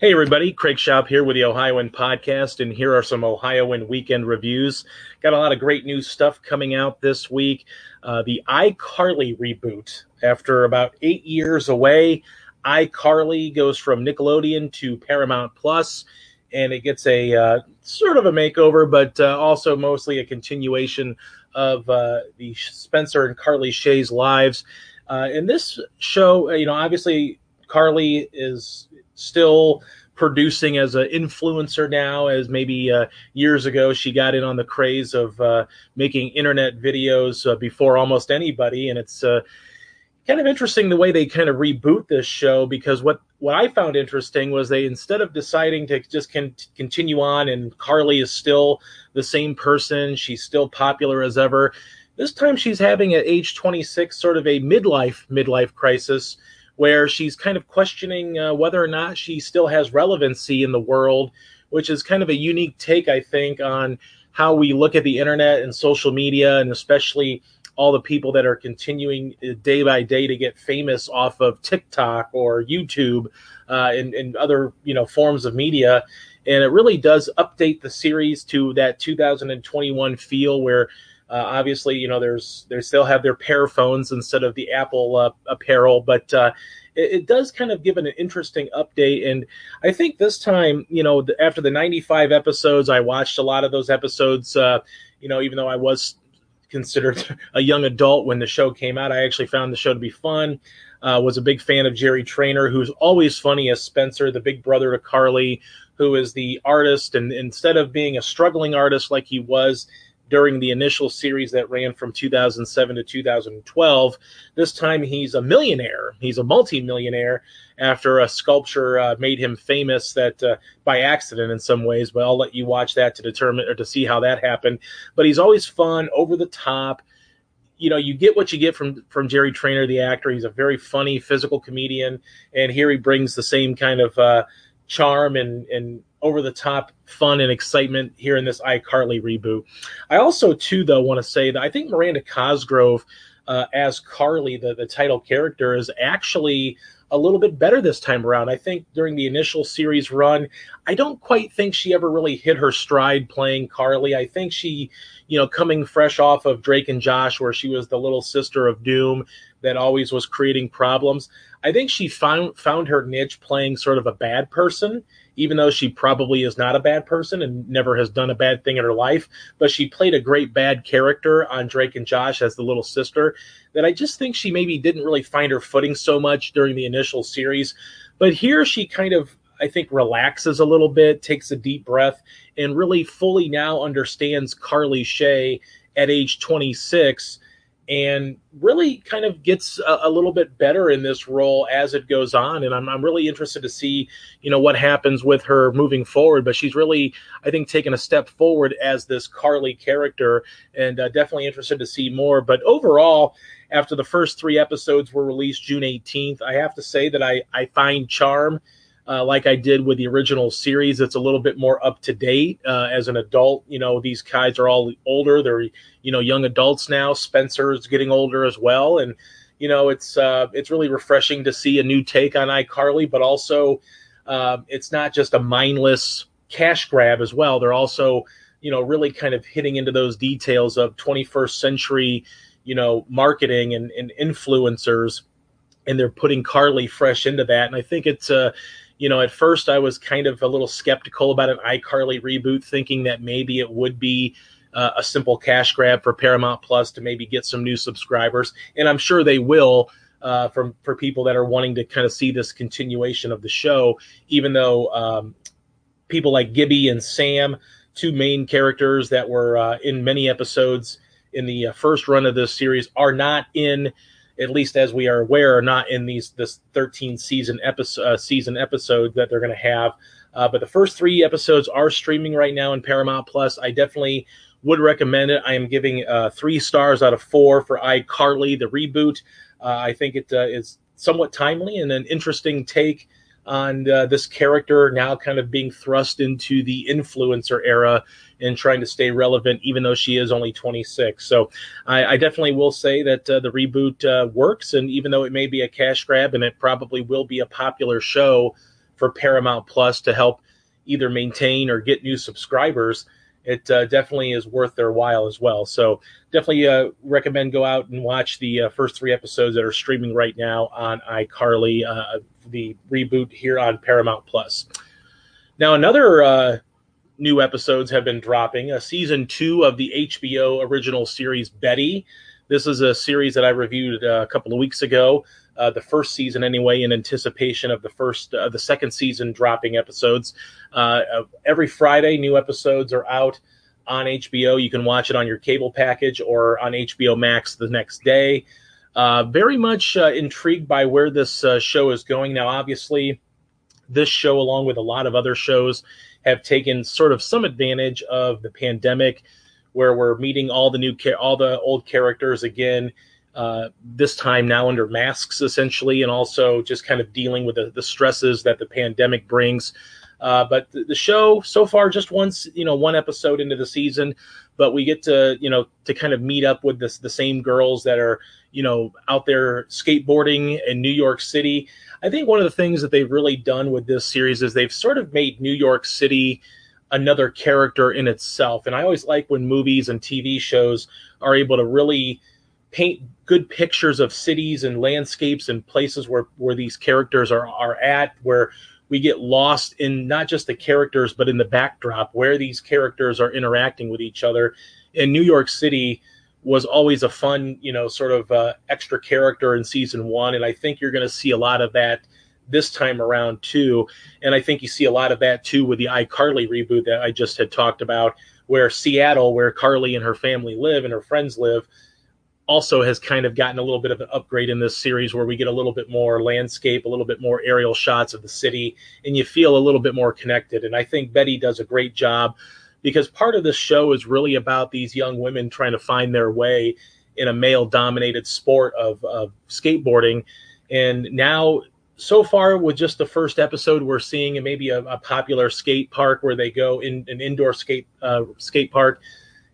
Hey, everybody. Craig Shoup here with the Ohioan Podcast, and here are some Ohioan weekend reviews. Got a lot of great new stuff coming out this week. Uh, the iCarly reboot. After about eight years away, iCarly goes from Nickelodeon to Paramount Plus, and it gets a uh, sort of a makeover, but uh, also mostly a continuation of uh, the Spencer and Carly Shay's lives. Uh, in this show, you know, obviously Carly is still producing as an influencer now as maybe uh, years ago she got in on the craze of uh, making internet videos uh, before almost anybody. And it's uh, kind of interesting the way they kind of reboot this show because what what I found interesting was they instead of deciding to just con- continue on and Carly is still the same person she's still popular as ever this time she's having at age 26 sort of a midlife midlife crisis where she's kind of questioning uh, whether or not she still has relevancy in the world, which is kind of a unique take, I think, on how we look at the internet and social media, and especially all the people that are continuing uh, day by day to get famous off of TikTok or YouTube uh, and, and other you know forms of media. And it really does update the series to that 2021 feel where uh, obviously, you know, there's they still have their Pear phones instead of the Apple uh, apparel, but uh, it, it, does kind of give an interesting update. And I think this time, you know, after the 95 episodes, I watched a lot of those episodes. Uh, you know, even though I was considered a young adult when the show came out, I actually found the show to be fun. Uh, was a big fan of Jerry Trainor, who's always funny as Spencer, the big brother to Carly, who is the artist. And instead of being a struggling artist like he was during the initial series that ran from 2007 to 2012. This time he's a millionaire. He's a multimillionaire after a sculpture uh, made him famous that uh, by accident in some ways, but I'll let you watch that to determine or to see how that happened. But he's always fun, over the top. You know, you get what you get from from Jerry Trainor, the actor. He's a very funny physical comedian, and here he brings the same kind of uh, charm and and over the top fun and excitement here in this iCarly reboot. I also too though want to say that I think Miranda Cosgrove uh, as Carly, the the title character, is actually a little bit better this time around. I think during the initial series run, I don't quite think she ever really hit her stride playing Carly. I think she, you know, coming fresh off of Drake and Josh, where she was the little sister of Doom that always was creating problems. I think she found found her niche playing sort of a bad person even though she probably is not a bad person and never has done a bad thing in her life. But she played a great bad character on Drake and Josh as the little sister that I just think she maybe didn't really find her footing so much during the initial series. But here she kind of I think relaxes a little bit, takes a deep breath, and really fully now understands Carly Shay at age 26 and really kind of gets a, a, little bit better in this role as it goes on. And I'm, I'm really interested to see, you know, what happens with her moving forward. But she's really, I think, taken a step forward as this Carly character, and uh, definitely interested to see more. But overall, after the first three episodes were released June 18th, I have to say that I, I find charm uh, like I did with the original series. It's a little bit more up to date uh, as an adult. You know, these guys are all older. They're you know young adults now. Spencer is getting older as well, and you know it's uh, it's really refreshing to see a new take on iCarly, but also uh, it's not just a mindless cash grab as well. They're also you know really kind of hitting into those details of 21st century you know marketing and, and influencers and they're putting Carly fresh into that. And I think it's uh, you know, at first I was kind of a little skeptical about an iCarly reboot, thinking that maybe it would be uh, a simple cash grab for Paramount Plus to maybe get some new subscribers, and I'm sure they will. Uh, from for people that are wanting to kind of see this continuation of the show, even though um, people like Gibby and Sam, two main characters that were uh, in many episodes in the uh, first run of this series, are not in at least as we are aware, are not in these this 13 season episode uh, season episode that they're going to have. Uh, but the first three episodes are streaming right now in Paramount Plus. I definitely would recommend it. I am giving uh, three stars out of four for iCarly, the reboot. Uh, I think it uh, is somewhat timely and an interesting take on uh, this character now kind of being thrust into the influencer era and trying to stay relevant, even though she is only 26. So I, I definitely will say that uh, the reboot uh, works. And even though it may be a cash grab and it probably will be a popular show for Paramount Plus to help either maintain or get new subscribers, it uh, definitely is worth their while as well. So definitely uh, recommend go out and watch the uh, first three episodes that are streaming right now on iCarly, the reboot here on Paramount Plus. Now another uh, new episodes have been dropping. A season two of the HBO original series Betty. This is a series that I reviewed uh, a couple of weeks ago. Uh, the first season, anyway, in anticipation of the first, uh, the second season dropping episodes. Uh, every Friday, new episodes are out on HBO. You can watch it on your cable package or on HBO Max the next day. Uh, very much uh, intrigued by where this uh, show is going. Now, obviously, this show, along with a lot of other shows, have taken sort of some advantage of the pandemic, where we're meeting all the new all the old characters again. Uh, this time now under masks essentially, and also just kind of dealing with the, the stresses that the pandemic brings. Uh, but the, the, show so far just once you know one episode into the season, but we get to you know to kind of meet up with this the same girls that are you know out there skateboarding in New York City. I think one of the things that they've really done with this series is they've sort of made New York City another character in itself. And I always like when movies and TV shows are able to really paint good pictures of cities and landscapes and places where, where these characters are, are at, where we get lost in not just the characters, but in the backdrop where these characters are interacting with each other. In New York City, was always a fun, you know, sort of uh, extra character in season one, and I think you're going to see a lot of that this time around too. And I think you see a lot of that too with the iCarly reboot that I just had talked about, where Seattle, where Carly and her family live and her friends live, also has kind of gotten a little bit of an upgrade in this series where we get a little bit more landscape, a little bit more aerial shots of the city, and you feel a little bit more connected. And I think Betty does a great job because part of this show is really about these young women trying to find their way in a male dominated sport of, of skateboarding. And now, so far, with just the first episode, we're seeing maybe a, a popular skate park where they go in an indoor skate uh, skate park,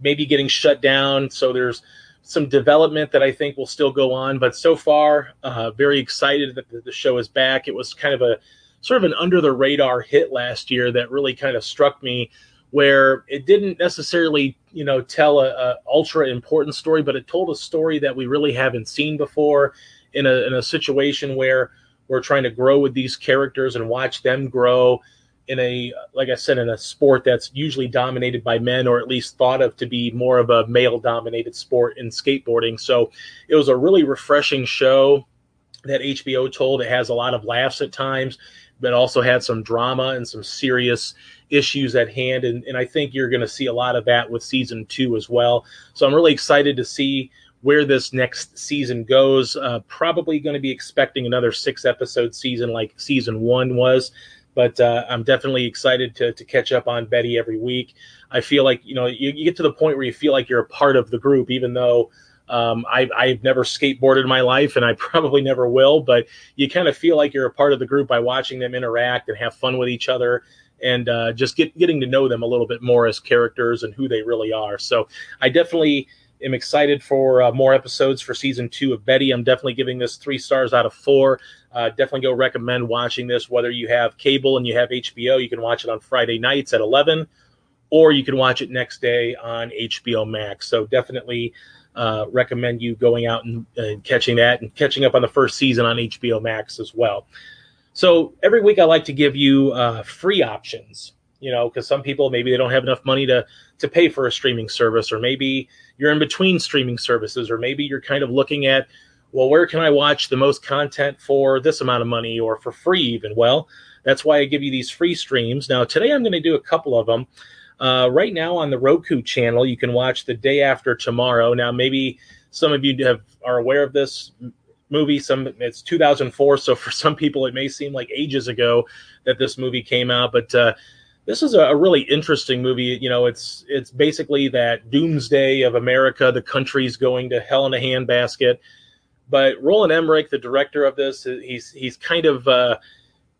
maybe getting shut down. So there's some development that I think will still go on. But so far, uh, very excited that the show is back. It was kind of a sort of an under the radar hit last year that really kind of struck me where it didn't necessarily you know tell a, a, ultra important story but it told a story that we really haven't seen before in a, in a situation where we're trying to grow with these characters and watch them grow in a like i said in a sport that's usually dominated by men or at least thought of to be more of a male dominated sport in skateboarding so it was a really refreshing show that hbo told it has a lot of laughs at times but also had some drama and some serious issues at hand. And, and I think you're going to see a lot of that with season two as well. So I'm really excited to see where this next season goes. Uh, probably going to be expecting another six episode season like season one was. But uh, I'm definitely excited to, to catch up on Betty every week. I feel like, you know, you, you get to the point where you feel like you're a part of the group, even though um, I, I've never skateboarded in my life, and I probably never will. But you kind of feel like you're a part of the group by watching them interact and have fun with each other, and uh, just get getting to know them a little bit more as characters and who they really are. So I definitely am excited for uh, more episodes for season two of Betty. I'm definitely giving this three stars out of four. Uh, definitely go recommend watching this. Whether you have cable and you have HBO, you can watch it on Friday nights at 11, or you can watch it next day on HBO Max. So definitely uh, recommend you going out and, and catching that and catching up on the first season on HBO Max as well. So every week I like to give you uh, free options, you know, because some people maybe they don't have enough money to to pay for a streaming service, or maybe you're in between streaming services, or maybe you're kind of looking at, well, where can I watch the most content for this amount of money or for free even? Well, that's why I give you these free streams. Now today I'm going to do a couple of them. Uh, right now on the Roku channel, you can watch the day after tomorrow. Now maybe some of you have are aware of this movie. Some it's 2004, so for some people it may seem like ages ago that this movie came out, but uh, this is a, really interesting movie. You know, it's it's basically that doomsday of America. The country's going to hell in a handbasket. But Roland Emmerich, the director of this, he's he's kind of uh,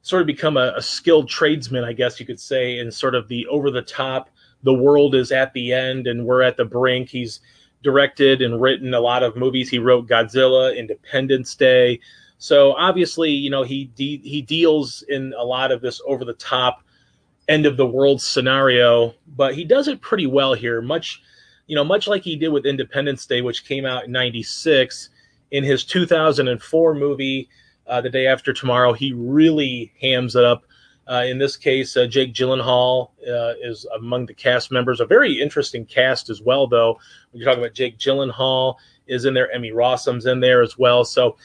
sort of become a, a skilled tradesman, I guess you could say, in sort of the over the top. The world is at the end, and we're at the brink. He's directed and written a lot of movies. He wrote Godzilla, Independence Day. So obviously, you know, he de- he deals in a lot of this over the top end of the world scenario, but he does it pretty well here. Much, you know, much like he did with Independence Day, which came out in '96. In his 2004 movie, uh, The Day After Tomorrow, he really hams it up uh, in this case, uh, Jake Gyllenhaal uh, is among the cast members. A very interesting cast as well, though. When you're talking about Jake Gyllenhaal is in there, Emmy Rossum's in there as well. So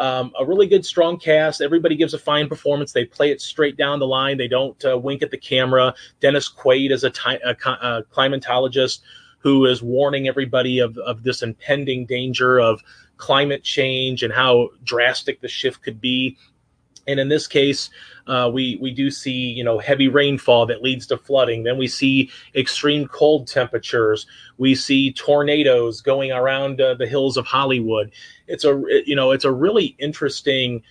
um, a really good, strong cast. Everybody gives a fine performance. They play it straight down the line. They don't uh, wink at the camera. Dennis Quaid is a, ty- a, a climatologist who is warning everybody of, of this impending danger of climate change and how drastic the shift could be and in this case, uh, we we do see you know heavy rainfall that leads to flooding. Then we see extreme cold temperatures. We see tornadoes going around uh, the hills of Hollywood. It's a you know it's a really interesting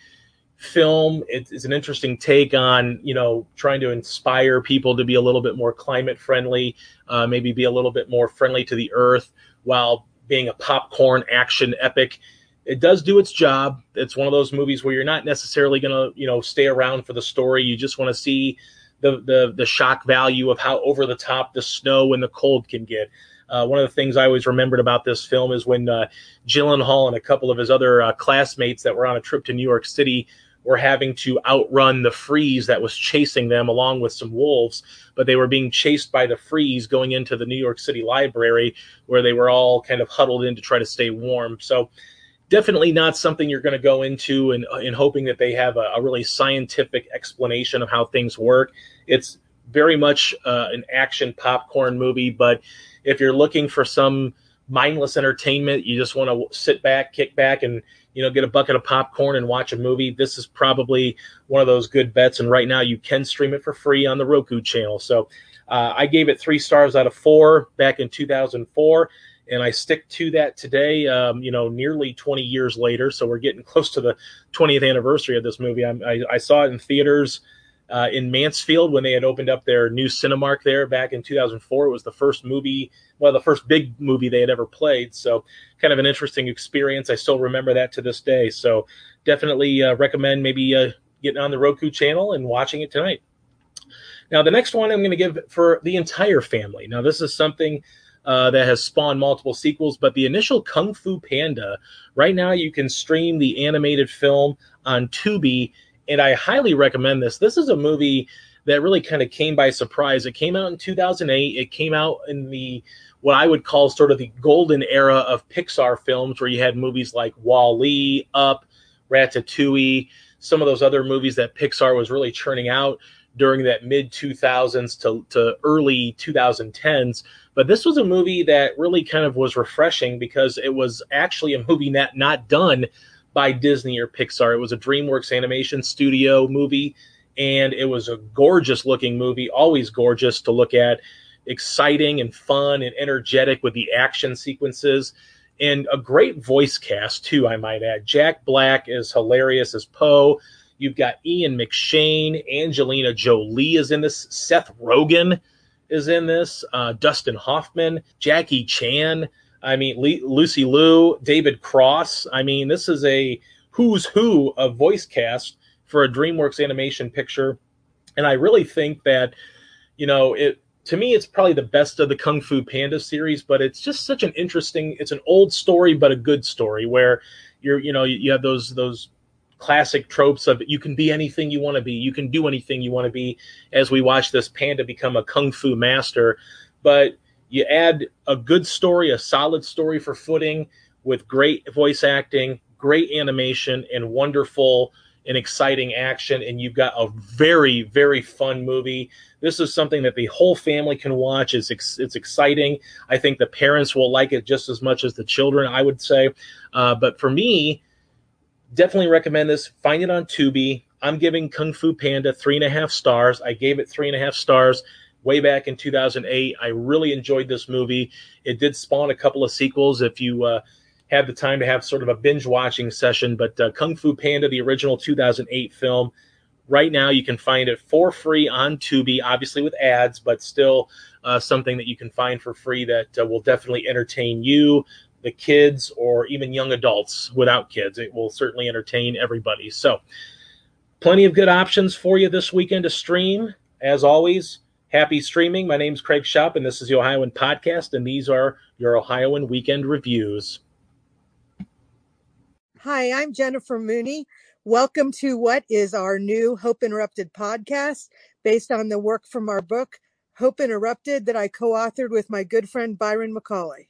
film. It's an interesting take on you know trying to inspire people to be a little bit more climate friendly, uh, maybe be a little bit more friendly to the earth while being a popcorn action epic it does do its job. It's one of those movies where you're not necessarily going to, you know, stay around for the story. You just want to see the, the the shock value of how over the top the snow and the cold can get. Uh, one of the things I always remembered about this film is when uh, Gyllenhaal and a couple of his other uh, classmates that were on a trip to New York City were having to outrun the freeze that was chasing them along with some wolves, but they were being chased by the freeze going into the New York City library where they were all kind of huddled in to try to stay warm. So definitely not something you're going to go into and in, in hoping that they have a, a, really scientific explanation of how things work. It's very much uh, an action popcorn movie, but if you're looking for some mindless entertainment, you just want to sit back, kick back, and you know get a bucket of popcorn and watch a movie. This is probably one of those good bets. And right now, you can stream it for free on the Roku channel. So uh, I gave it three stars out of four back in 2004 and I stick to that today. Um, you know, nearly 20 years later, so we're getting close to the 20th anniversary of this movie. I, I saw it in theaters uh, in Mansfield when they had opened up their new Cinemark there back in 2004. It was the first movie, well, the first big movie they had ever played. So, kind of an interesting experience. I still remember that to this day. So, definitely uh, recommend maybe uh, getting on the Roku channel and watching it tonight. Now, the next one I'm going to give for the entire family. Now, this is something uh, that has spawned multiple sequels. But the initial Kung Fu Panda, right now you can stream the animated film on Tubi, and I highly recommend this. This is a movie that really kind of came by surprise. It came out in 2008. It came out in the what I would call sort of the golden era of Pixar films, where you had movies like WALL-E, Up, Ratatouille, some of those other movies that Pixar was really churning out during that mid 2000s to, to early 2010s but this was a movie that really kind of was refreshing because it was actually a movie not, not done by Disney or Pixar. It was a DreamWorks animation studio movie, and it was a gorgeous looking movie, always gorgeous to look at, exciting and fun and energetic with the action sequences. And a great voice cast, too, I might add. Jack Black is hilarious as Po. You've got Ian McShane, Angelina Jolie is in this, Seth Rogen is in this. Uh, Dustin Hoffman, Jackie Chan. I mean, Le- Lucy Liu, David Cross. I mean, this is a who's who of voice cast for a DreamWorks animation picture, and I really think that you know it. To me, it's probably the best of the Kung Fu Panda series, but it's just such an interesting. It's an old story, but a good story where you're, you know, you have those those classic tropes of you can be anything you want to be, you can do anything you want to be, as we watch this panda become a kung fu master. But you add a good story, a solid story for footing with great voice acting, great animation, and wonderful and exciting action. And you've got a very, very fun movie. This is something that the whole family can watch. It's, it's exciting. I think the parents will like it just as much as the children, I would say. Uh, but for me, definitely recommend this. Find it on Tubi. I'm giving Kung Fu Panda three and a half stars. I gave it three and a half stars way back in 2008. I really enjoyed this movie. It did spawn a couple of sequels if you uh, have the time to have sort of a binge watching session. But uh, Kung Fu Panda, the original 2008 film, right now you can find it for free on Tubi, obviously with ads, but still uh, something that you can find for free that uh, will definitely entertain you, the kids, or even young adults without kids. It will certainly entertain everybody. So, plenty of good options for you this weekend to stream. As always, Happy streaming. My name is Craig Shoup, and this is the Ohioan Podcast, and these are your Ohioan Weekend Reviews. Hi, I'm Jennifer Mooney. Welcome to what is our new Hope Interrupted podcast based on the work from our book, Hope Interrupted, that I co authored with my good friend Byron McCauley.